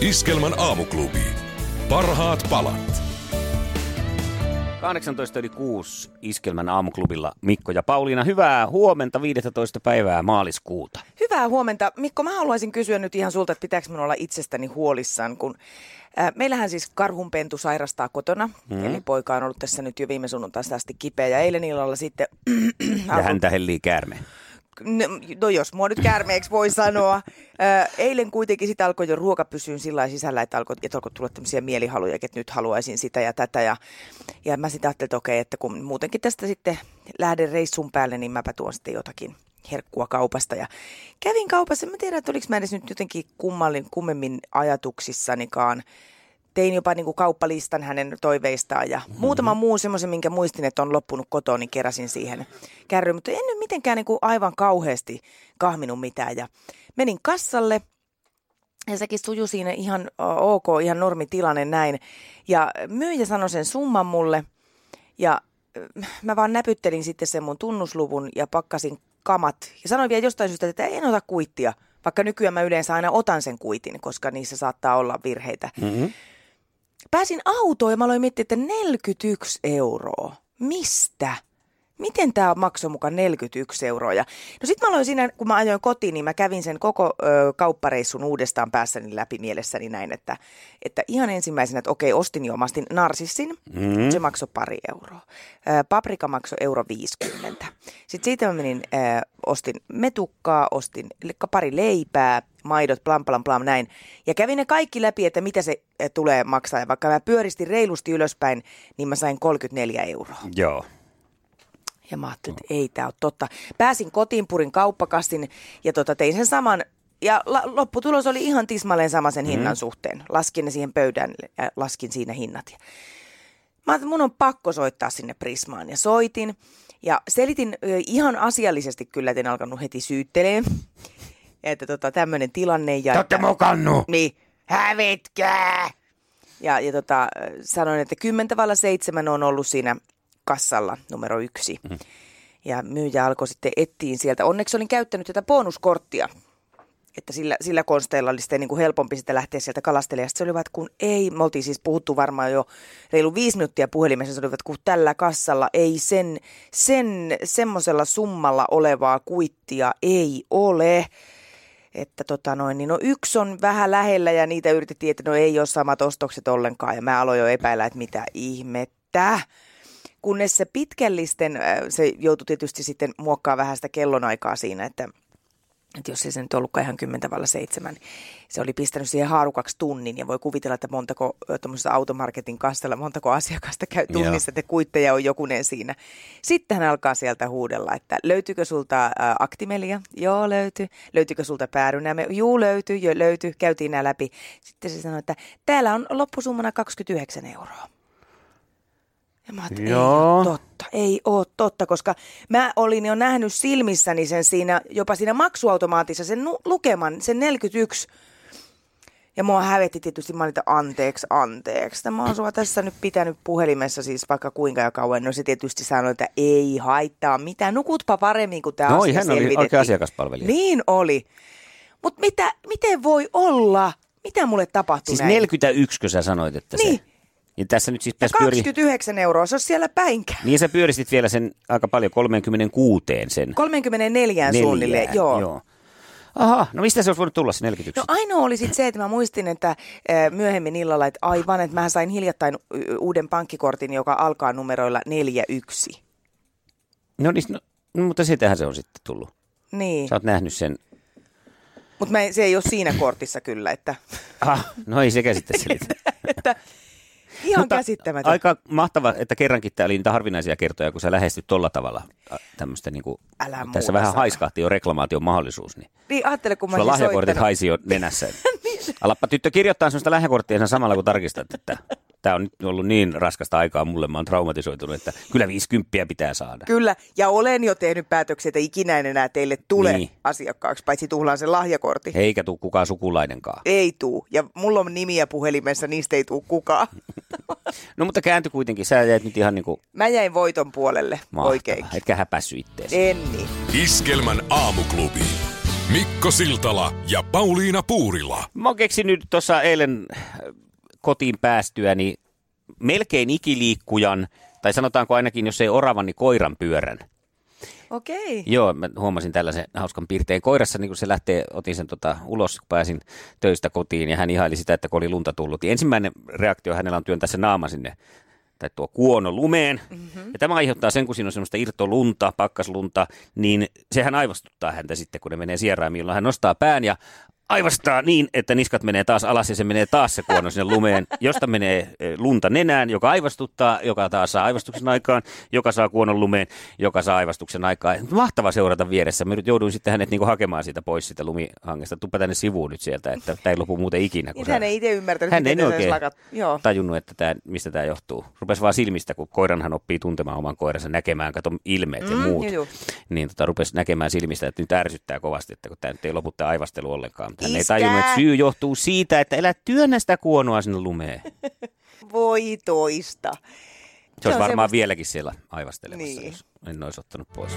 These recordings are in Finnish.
Iskelmän aamuklubi. Parhaat palat. 18 yli 6 Iskelmän aamuklubilla Mikko ja Pauliina. Hyvää huomenta 15. päivää maaliskuuta. Hyvää huomenta. Mikko, mä haluaisin kysyä nyt ihan sulta, että pitääkö minun olla itsestäni huolissaan, kun äh, meillähän siis karhunpentu sairastaa kotona, mm. eli poika on ollut tässä nyt jo viime sunnuntaista asti kipeä, ja eilen illalla sitten... Ja häntä hellii käärme. No, jos mua nyt käärmeeksi voi sanoa. Eilen kuitenkin sitä alkoi jo ruoka pysyä sillä sisällä, että alkoi, että alkoi tulla tämmöisiä mielihaluja, että nyt haluaisin sitä ja tätä. Ja, ja mä sitten ajattelin, että okei, että kun muutenkin tästä sitten lähden reissun päälle, niin mäpä tuon sitten jotakin herkkua kaupasta. Ja kävin kaupassa, mä tiedän, että oliko mä edes nyt jotenkin kummallin, kummemmin ajatuksissanikaan tein jopa niin kuin kauppalistan hänen toiveistaan ja mm-hmm. muutama muu semmoisen, minkä muistin, että on loppunut kotoa, niin keräsin siihen kärryyn. Mutta en nyt mitenkään niin kuin aivan kauheasti kahminut mitään ja menin kassalle ja sekin sujui siinä ihan ok, ihan normitilanne näin. Ja myyjä sanoi sen summan mulle ja mä vaan näpyttelin sitten sen mun tunnusluvun ja pakkasin kamat. Ja sanoin vielä jostain syystä, että en ota kuittia, vaikka nykyään mä yleensä aina otan sen kuitin, koska niissä saattaa olla virheitä. Mm-hmm. Pääsin autoon ja mä aloin miettiä, että 41 euroa. Mistä? Miten tämä maksoi mukaan 41 euroa? Ja, no sitten mä aloin siinä, kun mä ajoin kotiin, niin mä kävin sen koko ö, kauppareissun uudestaan päässäni läpi mielessäni näin, että, että ihan ensimmäisenä, että okei, ostin jo, mä ostin narsissin, mm. se maksoi pari euroa. Ö, paprika maksoi euro 50. Sitten siitä mä menin, ö, ostin metukkaa, ostin pari leipää, maidot, plam, plam, plam, näin. Ja kävin ne kaikki läpi, että mitä se tulee maksaa. Ja vaikka mä pyöristin reilusti ylöspäin, niin mä sain 34 euroa. Joo. Ja mä ajattelin, että ei tämä ole totta. Pääsin kotiin, purin kauppakastin ja tota, tein sen saman. Ja la- lopputulos oli ihan tismalleen sama sen hinnan mm. suhteen. Laskin ne siihen pöydään ja laskin siinä hinnat. Ja mä ajattelin, mun on pakko soittaa sinne Prismaan. Ja soitin ja selitin ihan asiallisesti kyllä, että en alkanut heti syyttelemään. Että tota, tämmöinen tilanne. Ja Te olette mokannut. Niin, hävitkää! Ja, ja tota, sanoin, että kymmentä seitsemän on ollut siinä kassalla numero yksi. Mm. Ja myyjä alkoi sitten etsiä sieltä. Onneksi olin käyttänyt tätä bonuskorttia, että sillä, sillä konsteilla oli sitten niin kuin helpompi sitten lähteä sieltä kalastelemaan. Se oli vaan, että kun ei, me oltiin siis puhuttu varmaan jo reilu viisi minuuttia puhelimessa, se oli, että kun tällä kassalla ei sen, sen semmoisella summalla olevaa kuittia ei ole että tota noin, niin no yksi on vähän lähellä ja niitä yritettiin, että no ei ole samat ostokset ollenkaan ja mä aloin jo epäillä, että mitä ihmettä. Kunnes se pitkällisten, se joutui tietysti sitten muokkaa vähän sitä kellonaikaa siinä, että että jos ei se nyt ollutkaan ihan kymmentä valla seitsemän, se oli pistänyt siihen haarukaksi tunnin ja voi kuvitella, että montako tuommoisessa automarketin kassalla, montako asiakasta käy tunnissa, että kuitteja on jokunen siinä. Sitten hän alkaa sieltä huudella, että löytyykö sulta ä, aktimelia? Joo, löytyy. Löytyykö sulta päärynäme? Juu, löytyy, jo löytyy. Käytiin nämä läpi. Sitten se sanoi, että täällä on loppusummana 29 euroa. Ja mä ajattelin, Joo. ei ole totta, ei ole totta, koska mä olin jo nähnyt silmissäni sen siinä, jopa siinä maksuautomaatissa, sen nu- lukeman, sen 41. Ja mua hävetti tietysti, mä olin, että anteeksi, anteeksi. Mä oon sua tässä nyt pitänyt puhelimessa siis vaikka kuinka ja kauan. No se tietysti sanoi, että ei haittaa mitään, nukutpa paremmin kuin tämä no, asia hän oli oikein asiakaspalvelija. Niin oli. Mutta mitä, miten voi olla? Mitä mulle tapahtui Siis näin? 41, kun sä sanoit, että Niin. se... Niin tässä nyt siis Ja pitäisi pyöri... 29 euroa, se on siellä päinkään. Niin sä pyöristit vielä sen aika paljon, 36 sen. 34 suunnilleen, neljään, joo. joo. Aha, no mistä se olisi voinut tulla se 41? No ainoa oli sitten se, että mä muistin, että äh, myöhemmin illalla, että aivan, että mä sain hiljattain uuden pankkikortin, joka alkaa numeroilla 41. No, niin, no, no mutta sitähän se on sitten tullut. Niin, Sä oot nähnyt sen. mutta se ei ole siinä kortissa kyllä, että, Ah, no ei sekä sitten selitä. että ihan käsittämätöntä. Aika mahtava, että kerrankin tämä oli niitä harvinaisia kertoja, kun sä lähestyt tolla tavalla tämmöistä, niin kuin, Älä tässä vähän haiskahti jo reklamaation mahdollisuus, niin Niin ajattele, kun mä sulla lahjakortit soittanut. haisi jo nenässä. niin Alappa tyttö kirjoittaa sellaista lähäkorttia sen samalla, kun tarkistat, että tämä on nyt ollut niin raskasta aikaa mulle, mä oon traumatisoitunut, että kyllä 50 pitää saada. Kyllä, ja olen jo tehnyt päätöksiä, että ikinä en enää teille tule Niin. niin. asiakkaaksi, paitsi tuhlaan sen lahjakortin. Eikä tuu kukaan sukulainenkaan. Ei tuu. Ja mulla on nimiä puhelimessa, niistä ei tuu kukaan. No mutta kääntyi kuitenkin, sä jäit nyt ihan niinku Mä jäin voiton puolelle mahtavaa. oikein. Etkä häpässy itteesi. En niin. Iskelmän aamuklubi. Mikko Siltala ja Pauliina Puurila. Mä oon keksinyt tuossa eilen äh, kotiin päästyäni melkein ikiliikkujan, tai sanotaanko ainakin, jos ei oravan, niin koiran pyörän. Okei. Joo, mä huomasin tällaisen hauskan piirteen. Koirassa, niin kun se lähtee, otin sen tota, ulos, kun pääsin töistä kotiin, ja hän ihaili sitä, että kun oli lunta tullut. Ja ensimmäinen reaktio hänellä on työntää se naama sinne, tai tuo kuono lumeen. Mm-hmm. Ja tämä aiheuttaa sen, kun siinä on semmoista irtolunta, pakkaslunta, niin sehän aivastuttaa häntä sitten, kun ne menee sieraimiin, jolloin hän nostaa pään ja aivastaa niin, että niskat menee taas alas ja se menee taas se kuono sinne lumeen, josta menee eh, lunta nenään, joka aivastuttaa, joka taas saa aivastuksen aikaan, joka saa kuonon lumeen, joka saa aivastuksen aikaan. Mahtava seurata vieressä. Mä nyt jouduin sitten hänet niinku hakemaan siitä pois siitä lumihangesta. Tuppa tänne sivuun nyt sieltä, että tämä ei lopu muuten ikinä. Niin sä- hän ei itse ymmärtänyt, hän ei oikein lakat. Joo. tajunnut, että tää, mistä tämä johtuu. Rupesi vaan silmistä, kun koiranhan oppii tuntemaan oman koiransa, näkemään, kato ilmeet ja Mm, muut. juu. Niin tota, rupesi näkemään silmistä, että nyt ärsyttää kovasti, että kun tämä nyt ei lopu tää aivastelu ollenkaan. Hän ei Iskää! tajunnut, että syy johtuu siitä, että älä työnnä sitä kuonoa sinne lumeen. Voi toista. Se, olisi on varmaan semmoista- vieläkin siellä aivastelemassa, Niin. jos en olisi ottanut pois.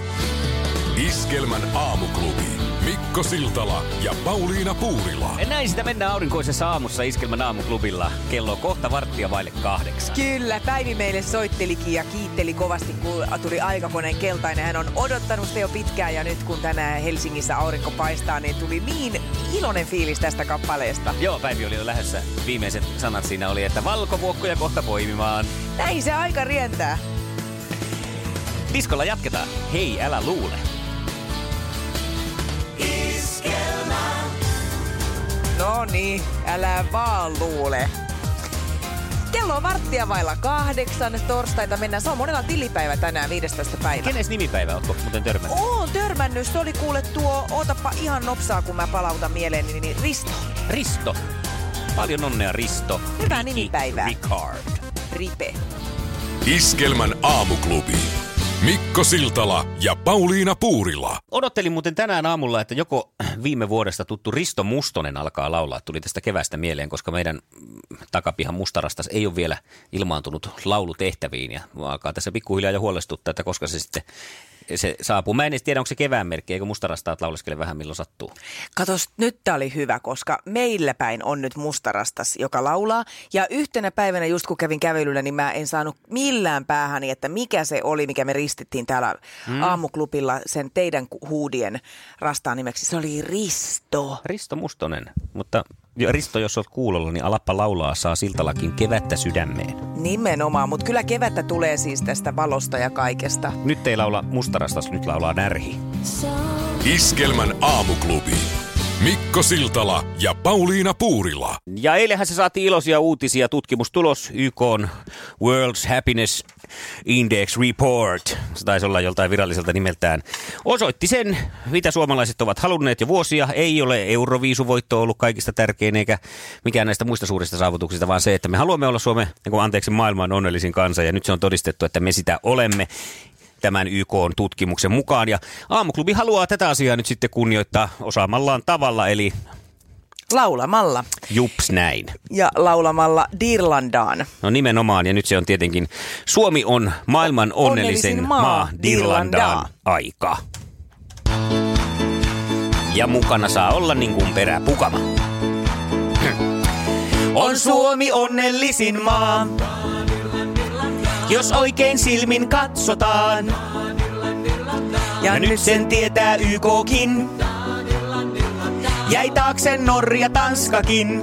Iskelmän aamuklubi. Mikko Siltala ja Pauliina Puurila. Näin sitä mennään aurinkoisessa aamussa Iskelmän aamuklubilla. Kello on kohta varttia vaille kahdeksan. Kyllä, Päivi meille soittelikin ja kiitteli kovasti, kun tuli aikakoneen keltainen. Hän on odottanut sitä jo pitkään ja nyt kun tänään Helsingissä aurinko paistaa, niin tuli niin iloinen fiilis tästä kappaleesta. Joo, Päivi oli jo lähdössä. Viimeiset sanat siinä oli, että valkovuokkoja kohta poimimaan. Näin se aika rientää. Diskolla jatketaan. Hei, älä luule. No niin, älä vaan luule. Kello on varttia vailla kahdeksan. Torstaita mennään. Se on monella tilipäivä tänään, 15. päivä. Kenes nimipäivä ootko muuten törmännyt? Oon törmännyt. Se oli kuule tuo, ootapa ihan nopsaa, kun mä palautan mieleen, niin, niin Risto. Risto. Paljon onnea Risto. Hyvää Ricky nimipäivää. Ricard. Ripe. Iskelmän aamuklubi. Mikko Siltala ja Pauliina Puurila. Odottelin muuten tänään aamulla, että joko viime vuodesta tuttu Risto Mustonen alkaa laulaa. Tuli tästä kevästä mieleen, koska meidän takapihan mustarastas ei ole vielä ilmaantunut laulutehtäviin. Ja alkaa tässä pikkuhiljaa jo huolestuttaa, että koska se sitten se saapuu. Mä en edes tiedä, onko se kevään merkki, eikö mustarastaat lauleskele vähän milloin sattuu. Katos, nyt tää oli hyvä, koska meillä päin on nyt mustarastas, joka laulaa. Ja yhtenä päivänä, just kun kävin kävelyllä, niin mä en saanut millään päähäni, että mikä se oli, mikä me ristittiin täällä mm. aamuklubilla sen teidän huudien rastaan nimeksi. Se oli Risto. Risto Mustonen, mutta jo, Risto, jos olet kuulolla, niin alappa laulaa saa siltalakin kevättä sydämeen. Nimenomaan, mutta kyllä kevättä tulee siis tästä valosta ja kaikesta. Nyt ei laula mustarastas, nyt laulaa närhi. Iskelmän aamuklubi. Mikko Siltala ja Pauliina Puurila. Ja eilenhän se saatiin iloisia uutisia. Tutkimustulos YK World's Happiness Index Report, se taisi olla joltain viralliselta nimeltään, osoitti sen, mitä suomalaiset ovat halunneet jo vuosia. Ei ole Euroviisuvoitto ollut kaikista tärkein eikä mikään näistä muista suurista saavutuksista, vaan se, että me haluamme olla Suomen, niin anteeksi, maailman onnellisin kansa ja nyt se on todistettu, että me sitä olemme tämän YK-tutkimuksen mukaan. Ja Aamuklubi haluaa tätä asiaa nyt sitten kunnioittaa osaamallaan tavalla, eli Laulamalla jups näin. ja laulamalla Dirlandaan. No nimenomaan, ja nyt se on tietenkin, Suomi on maailman onnellisin, Onnellisin maa, maa, Dirlandaan Dirlandaa. aika. Ja mukana saa olla niin kuin peräpukama. On Suomi onnellisin maa, jos oikein silmin katsotaan. Ja nyt sen tietää YKkin. Jäi taakse Norja Tanskakin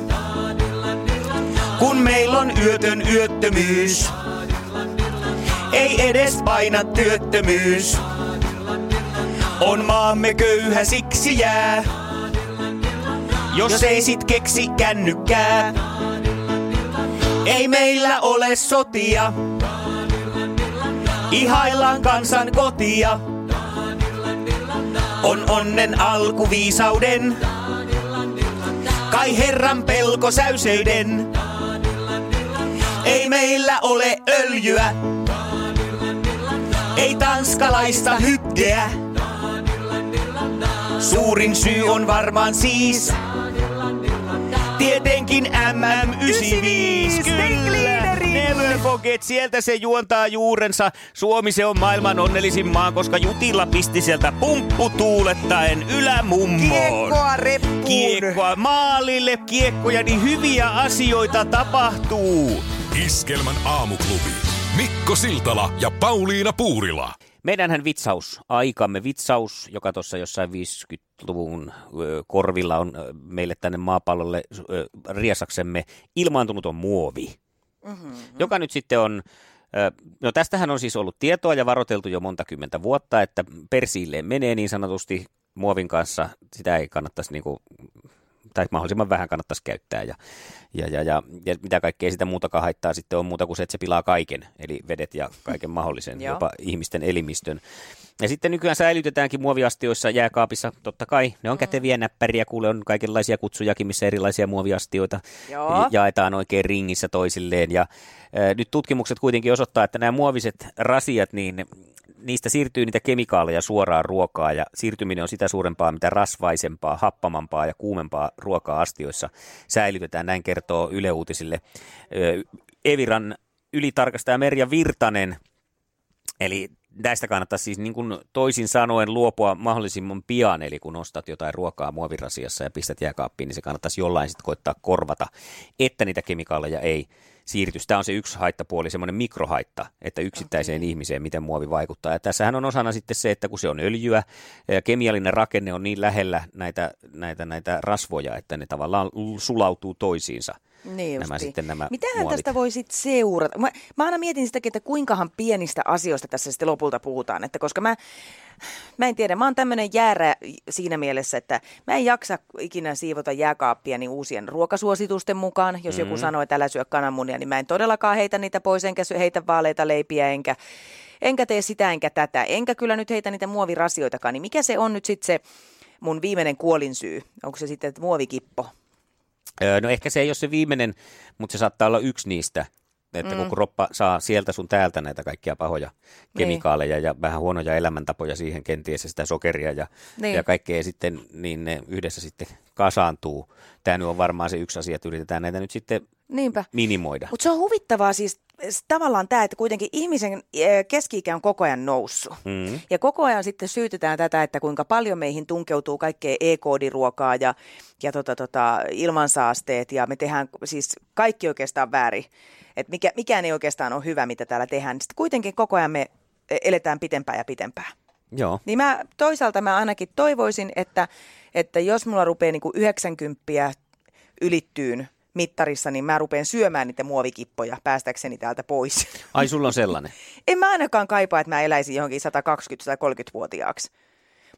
kun meillä on yötön yöttömyys. Ei edes paina työttömyys. On maamme köyhä siksi jää. Jos ei sit keksi kännykkää. Ei meillä ole sotia. Ihaillaan kansan kotia. On onnen alku viisauden. Ai herran pelko säyseiden. Ei meillä ole öljyä. Ei tanskalaista hyggeä. Suurin syy on varmaan siis Tietenkin MM95, kyllä. Forget, sieltä se juontaa juurensa. Suomi se on maailman onnellisin maa, koska Jutilla pisti sieltä pumpputuulettaen ylämummoon. Kiekkoa reppuun. Kiekkoa maalille, kiekkoja, niin hyviä asioita tapahtuu. Iskelmän aamuklubi. Mikko Siltala ja Pauliina Puurila. Meidänhän vitsaus, aikamme vitsaus, joka tuossa jossain 50-luvun ö, korvilla on meille tänne maapallolle riesaksemme ilmaantunut on muovi. Mm-hmm. Joka nyt sitten on, no tästähän on siis ollut tietoa ja varoteltu jo monta kymmentä vuotta, että persiilleen menee niin sanotusti muovin kanssa, sitä ei kannattaisi niinku tai mahdollisimman vähän kannattaisi käyttää. Ja, ja, ja, ja, ja mitä kaikkea sitä muutakaan haittaa sitten on muuta kuin se, että se pilaa kaiken, eli vedet ja kaiken mahdollisen, jopa ihmisten elimistön. Ja sitten nykyään säilytetäänkin muoviastioissa jääkaapissa, totta kai. Ne on Mm. käteviä näppäriä, kuule on kaikenlaisia kutsujakin, missä erilaisia muoviastioita Joo. jaetaan oikein ringissä toisilleen. Ja äh, nyt tutkimukset kuitenkin osoittaa, että nämä muoviset rasiat, niin niistä siirtyy niitä kemikaaleja suoraan ruokaa ja siirtyminen on sitä suurempaa, mitä rasvaisempaa, happamampaa ja kuumempaa ruokaa astioissa säilytetään. Näin kertoo Yle Uutisille Eviran ylitarkastaja Merja Virtanen. Eli näistä kannattaa siis niin kuin toisin sanoen luopua mahdollisimman pian, eli kun ostat jotain ruokaa muovirasiassa ja pistät jääkaappiin, niin se kannattaisi jollain sitten koittaa korvata, että niitä kemikaaleja ei siirtyisi. Tämä on se yksi haittapuoli, semmoinen mikrohaitta, että yksittäiseen okay. ihmiseen, miten muovi vaikuttaa. Ja tässähän on osana sitten se, että kun se on öljyä, ja kemiallinen rakenne on niin lähellä näitä, näitä, näitä rasvoja, että ne tavallaan sulautuu toisiinsa. Niin nämä sitten nämä Mitähän muovit. tästä voi sitten seurata? Mä, mä aina mietin sitäkin, että kuinkahan pienistä asioista tässä sitten lopulta puhutaan. Että koska mä, mä en tiedä, mä oon tämmöinen jäärä siinä mielessä, että mä en jaksa ikinä siivota jääkaappiani uusien ruokasuositusten mukaan. Jos joku sanoo, että älä syö kananmunia, niin mä en todellakaan heitä niitä pois, enkä syö- heitä vaaleita leipiä, enkä, enkä tee sitä enkä tätä. Enkä kyllä nyt heitä niitä muovirasioitakaan. Niin mikä se on nyt sitten se mun viimeinen kuolinsyy? Onko se sitten että muovikippo? Öö, No ehkä se ei ole se viimeinen, mutta se saattaa olla yksi niistä, että mm. kun kroppa saa sieltä sun täältä näitä kaikkia pahoja kemikaaleja ja vähän huonoja elämäntapoja siihen kenties ja sitä sokeria ja, Niin. ja kaikkea sitten, niin ne yhdessä sitten kasaantuu. Tämä nyt on varmaan se yksi asia, että yritetään näitä nyt sitten Niinpä. minimoida. Mutta se on huvittavaa siis tavallaan tämä, että kuitenkin ihmisen eh, keski-ikä on koko ajan noussut. Mm. Ja koko ajan sitten syytetään tätä, että kuinka paljon meihin tunkeutuu kaikkea E-koodiruokaa ja, ja tota, tota, ilmansaasteet ja me tehdään siis kaikki oikeastaan väärin. Et mikä, mikään ei oikeastaan ole hyvä, mitä täällä tehdään. Sitten kuitenkin koko ajan me eh, eletään pitempään ja pitempään. Joo. Niin mä toisaalta mä ainakin toivoisin, että, että jos mulla rupeaa niin 90 ylittyyn mittarissa, niin mä rupean syömään niitä muovikippoja päästäkseni täältä pois. Ai sulla on sellainen. en mä ainakaan kaipaa, että mä eläisin johonkin 120-130-vuotiaaksi.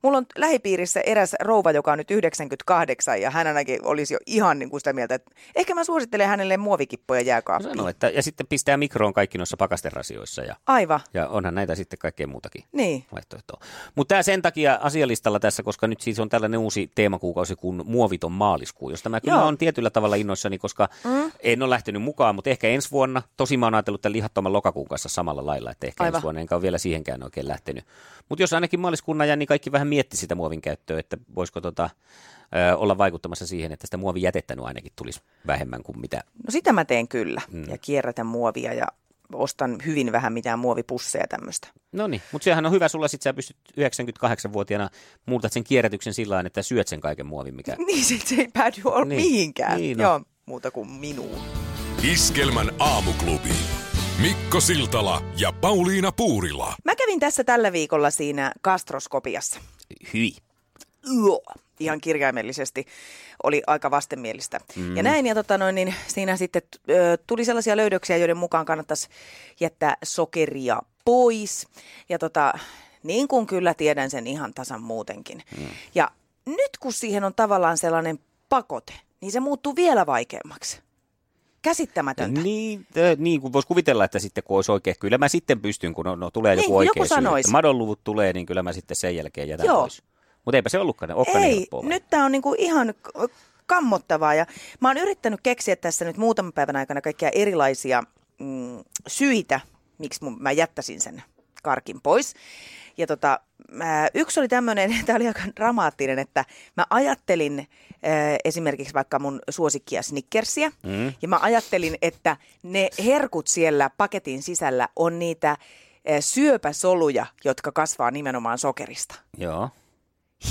Mulla on lähipiirissä eräs rouva, joka on nyt 98 ja hän ainakin olisi jo ihan niin kuin sitä mieltä, että ehkä mä suosittelen hänelle muovikippoja jääkaappiin. Sano, että, ja sitten pistää mikroon kaikki noissa pakasterasioissa ja, Aivan, ja onhan näitä sitten kaikkea muutakin. niin. vaihtoehtoa. Mutta tämä sen takia asialistalla tässä, koska nyt siis on tällainen uusi teemakuukausi kuin muoviton maaliskuu, josta mä kyllä Joo. on tietyllä tavalla innoissani, koska mm. en ole lähtenyt mukaan, mutta ehkä ensi vuonna, tosi mä oon ajatellut tämän lihattoman lokakuun kanssa samalla lailla, että ehkä Aivan. ensi vuonna enkä ole vielä siihenkään oikein lähtenyt. Mutta jos ainakin maaliskuun ajan, niin kaikki vähän mietti sitä muovin käyttöä, että voisiko tota, ö, olla vaikuttamassa siihen, että sitä muovijätettä nyt ainakin tulisi vähemmän kuin mitä. No sitä mä teen kyllä mm. ja kierrätän muovia ja ostan hyvin vähän mitään muovipusseja tämmöistä. No niin, mutta sehän on hyvä sulla, sit sä pystyt 98-vuotiaana muutat sen kierrätyksen sillä tavalla, että syöt sen kaiken muovin, mikä Niin se, se ei päädy ol- Niin. mihinkään. Niin, no. Joo, muuta kuin minuun. Iskelmän aamuklubi. Mikko Siltala ja Pauliina Puurila. Mä kävin tässä tällä viikolla siinä gastroskopiassa. Hyi. Joo. Ihan kirjaimellisesti oli aika vastenmielistä. Mm. Ja näin, ja tota noin, niin siinä sitten tuli sellaisia löydöksiä, joiden mukaan kannattaisi jättää sokeria pois. Ja tota, niin kuin kyllä tiedän sen ihan tasan muutenkin. Mm. Ja nyt kun siihen on tavallaan sellainen pakote, niin se muuttuu vielä vaikeammaksi. Käsittämätöntä. Niin, äh, niin kuin voisi kuvitella, että sitten kun olisi oikein, kyllä mä sitten pystyn, kun no, no tulee Niin, joku oikea joku syy, madonluvut tulee, niin kyllä mä sitten sen jälkeen jätän Joo. pois. Mutta eipä se ollutkaan, olekaan Ei, helppoa. nyt tämä on niinku ihan kammottavaa. Ja mä oon yrittänyt keksiä tässä nyt muutaman päivän aikana kaikkia erilaisia mm, syitä, miksi mun, mä jättäisin sen karkin pois. Ja tota, mä, yksi oli tämmöinen, tämä oli aika dramaattinen, että mä ajattelin esimerkiksi vaikka mun suosikkia Snickersia, mm. ja mä ajattelin, että ne herkut siellä paketin sisällä on niitä syöpäsoluja, jotka kasvaa nimenomaan sokerista. Joo.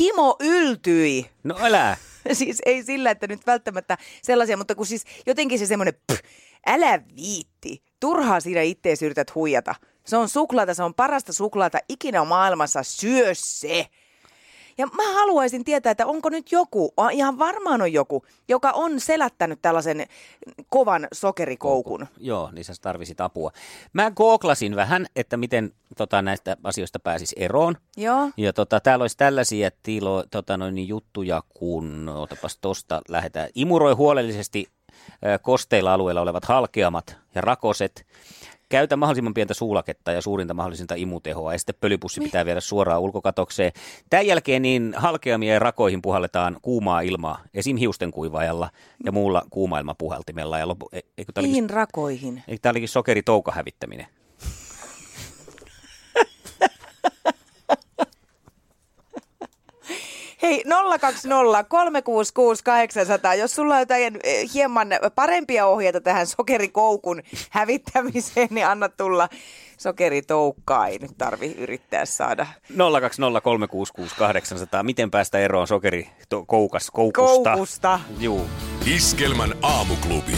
Himo yltyi. No älä. siis ei sillä, että nyt välttämättä sellaisia, mutta kun siis jotenkin se semmoinen, älä viitti, turhaa siinä ittees yrität huijata. Se on suklaata, se on parasta suklaata ikinä maailmassa, syö se. Ja mä haluaisin tietää, että onko nyt joku, ihan varmaan on joku, joka on selättänyt tällaisen kovan sokerikoukun. Joo, niin sä tarvisit apua. Mä gooklasin vähän, että miten tota, näistä asioista pääsis eroon. Joo. Ja tota, täällä olisi tällaisia tilo, tota, noin, juttuja, kun, otapas tosta lähdetään. Imuroi huolellisesti kosteilla alueilla olevat halkeamat ja rakoset. Käytä mahdollisimman pientä suulaketta ja suurinta mahdollisinta imutehoa ja sitten pölypussi pitää viedä suoraan ulkokatokseen. Tämän jälkeen niin halkeamia ja rakoihin puhalletaan kuumaa ilmaa, esim. hiusten kuivajalla ja muulla kuumailmapuhaltimella. Ja lopu, e, Mihin olikin, rakoihin? Eikö tämä olikin sokeritouka hävittäminen? Hei, 020 366 800. Jos sulla on jotain eh, hieman parempia ohjeita tähän sokerikoukun hävittämiseen, niin anna tulla sokeritoukkaa. Ei nyt tarvi yrittää saada. 020366800. Miten päästä eroon sokerikoukas koukusta? Koukusta. Juu. Iskelmän aamuklubi.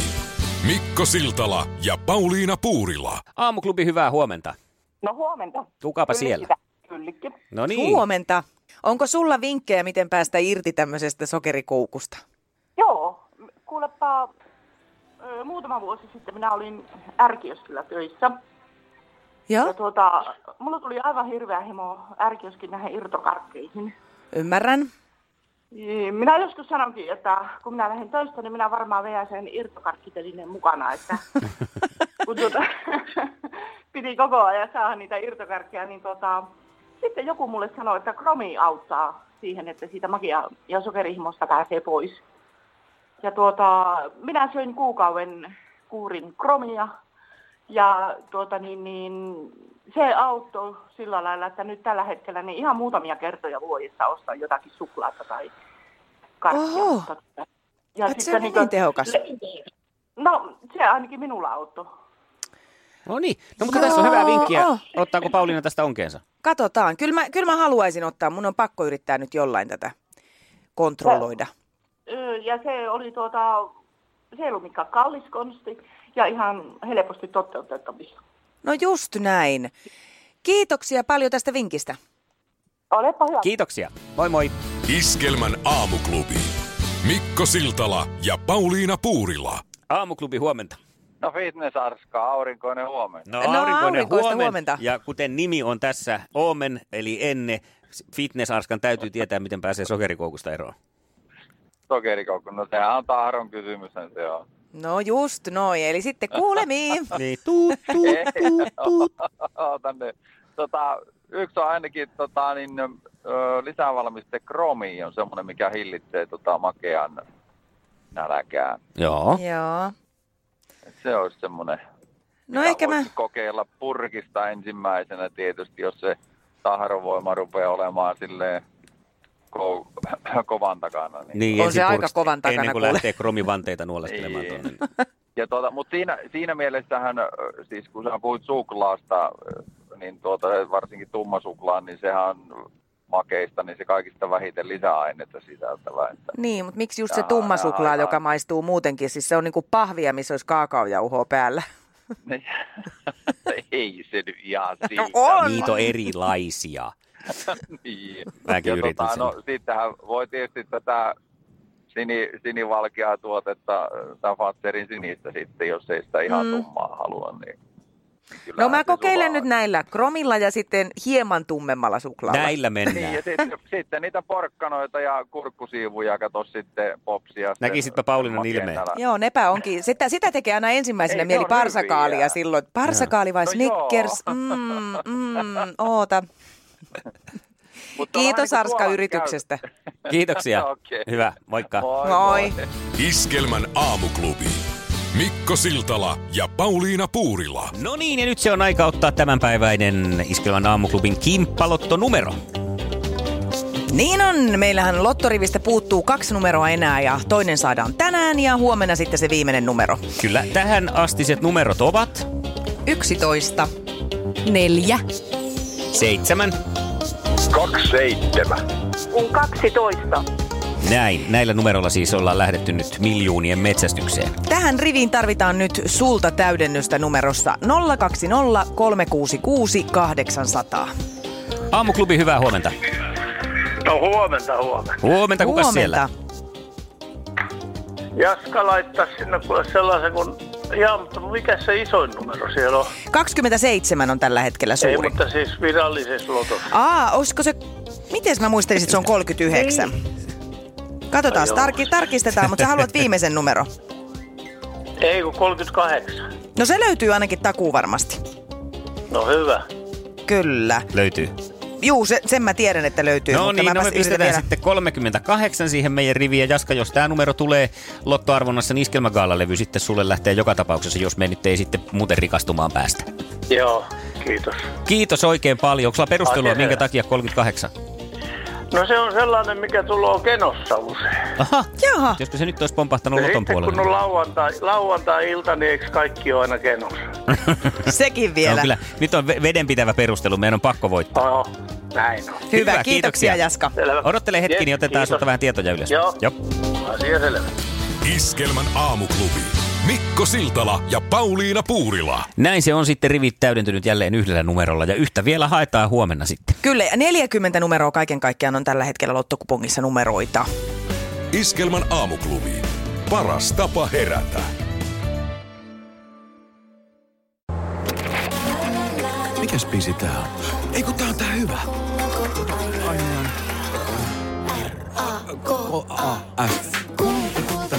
Mikko Siltala ja Pauliina Puurila. Aamuklubi, hyvää huomenta. No huomenta. Kukapa siellä? Kyllikki. No niin. Huomenta. Onko sulla vinkkejä, miten päästä irti tämmöisestä sokerikoukusta? Joo, kuulepa, muutama vuosi sitten minä olin ärkioskilla töissä. Joo. Ja tuota, mulla tuli aivan hirveä himo ärkioskin näihin irtokarkkeihin. Ymmärrän. Minä joskus sanonkin, että kun minä lähden töistä, niin minä varmaan veän sen irtokarkkitelineen mukana. Että kun tuota, piti koko ajan saada niitä irtokarkkeja, niin tuota, sitten joku mulle sanoi, että kromi auttaa siihen, että siitä magia- ja sokerihimosta pääsee pois. Ja tuota, minä söin kuukauden kuurin kromia ja tuota, niin, niin, se auttoi sillä lailla, että nyt tällä hetkellä niin ihan muutamia kertoja vuodessa ostaa jotakin suklaata tai karkkia. Oho. Ja sitten, se on niin, niin tehokas. No, se ainakin minulla auttoi. No niin, no mutta Joo, tässä on hyvä vinkkiä. Ottaako Pauliina tästä onkeensa? Katsotaan. Kyllä mä, kyllä mä haluaisin ottaa. Mun on pakko yrittää nyt jollain tätä kontrolloida. Ja se oli tuota, se ei ollut mikään kallis konsti ja ihan helposti toteutettavissa. No just näin. Kiitoksia paljon tästä vinkistä. Olepa hyvä. Kiitoksia. Moi moi. Iskelmän aamuklubi. Mikko Siltala ja Pauliina Puurila. Aamuklubi huomenta. No fitnessarska, aurinkoinen huomenta. No, no aurinkoinen huomenta. huomenta. Ja kuten nimi on tässä Omen, eli enne, fitnessarskan täytyy tietää, miten pääsee sokerikoukusta eroon. Sokerikoukku, no sehän on tahdon kysymys, se on. No just noin, eli sitten kuulemiin. niin, tuut, tuut, tuut, tuut. Tänne. Tota, yksi on ainakin tota, niin, lisävalmiste kromi on semmoinen, mikä hillitsee tota, makean nälkää. Joo. Joo se olisi semmoinen, no ehkä mä... kokeilla purkista ensimmäisenä tietysti, jos se tahrovoima rupeaa olemaan silleen ko- kovan takana. Niin, niin on se aika kovan takana. Ennen kuin kuule. lähtee kromivanteita nuoleskelemaan tuonne. Niin. Ja tuota, mutta siinä, siinä mielessähän, siis kun sä puhuit suklaasta, niin tuota, varsinkin tummasuklaan, niin sehän on makeista, niin se kaikista vähiten lisäainetta sisältävä. Että niin, mutta miksi just se tumma suklaa, joka maistuu muutenkin, siis se on niin kuin pahvia, missä olisi kaakaojauhoa päällä. Ei se nyt ihan no siitä. No on. Niitä on erilaisia. niin. Mäkin ja yritin tota, no, sittenhän voi tietysti tätä sini, sinivalkeaa tuotetta, tämä Fatserin sinistä sitten, jos ei sitä ihan mm. tummaa halua, niin no mä kokeilen nyt näillä kromilla ja sitten hieman tummemmalla suklaalla. Näillä mennään. Niin, ja sitten, sitten niitä porkkanoita ja kurkkusiivuja, kato sitten popsia. Näkisitpä Paulinan ilmeen. Joo, nepä onkin. Sitä, sitä tekee aina ensimmäisenä Ei, mieli parsakaalia hyviä. silloin. Parsakaali vai no Snickers? Mm, mm, oota. Kiitos vähän Arska yrityksestä. Kiitoksia. Okei. Hyvä, moikka. Moi, Moi. Iskelmän aamuklubi. Mikko Siltala ja Pauliina Puurila. No niin, ja nyt se on aika ottaa tämänpäiväinen Iskelman aamuklubin kimppalotto-numero. Niin on. Meillähän lottorivistä puuttuu kaksi numeroa enää ja toinen saadaan tänään ja huomenna sitten se viimeinen numero. Kyllä, tähän astiset numerot ovat 11. Neljä. seitsemän. Kaksi seitsemän. Kun 12. Näin, näillä numeroilla siis ollaan lähdetty nyt miljoonien metsästykseen. Tähän riviin tarvitaan nyt sulta täydennystä numerossa 020 366 800. Aamuklubi, hyvää huomenta. No huomenta, huomenta. Huomenta, kuka siellä? Jaska laittaa sinne kuule sellaisen kun... Jaa, mutta mikä se isoin numero siellä on? 27 on tällä hetkellä Ei, suuri. mutta siis virallisessa lotossa. Aa, olisiko se... Miten mä muistelisin, että se on 39? Katsotaan, tarki, tarkistetaan, mutta sä haluat viimeisen numero. Ei, kun 38. No se löytyy ainakin takuu varmasti. No hyvä. Kyllä. Löytyy. Juu, se, sen mä tiedän, että löytyy. No mutta niin, no me pistetään vielä. sitten 38 siihen meidän riviin. Ja Jaska, jos tämä numero tulee lottoarvonnassa, niin Iskelmägaalalevy sitten sulle lähtee joka tapauksessa, jos me nyt ei sitten muuten rikastumaan päästä. Joo, kiitos. Kiitos oikein paljon. Onko sulla perustelua, minkä takia 38? No se on sellainen, mikä tulee kenossa usein. Aha, Jaha, josko se nyt olisi pompahtanut Ja loton sitten kun puolelle? on lauantai, lauantai-ilta, niin eikö kaikki ole aina kenossa? sekin No, vielä. kyllä, nyt on ve- vedenpitävä perustelu, meidän on pakko voittaa. Joo, näin on. Hyvä, Hyvä, kiitoksia kiitoksia. Jaska. Selvä. Odottele hetki, niin otetaan kiitos. sulta vähän tietoja ylös. Joo. Joo. Asia selvä. Iskelmän aamuklubi. Mikko Siltala ja Pauliina Puurila. Näin se on sitten rivit täydentynyt jälleen yhdellä numerolla ja yhtä vielä haetaan huomenna sitten. Kyllä, ja 40 numeroa kaiken kaikkiaan on tällä hetkellä lottokupongissa numeroita. Iskelmän aamuklubi. Paras tapa herätä. Mikäs biisi tää on? Ei kun tää on tää hyvä. K-A-F.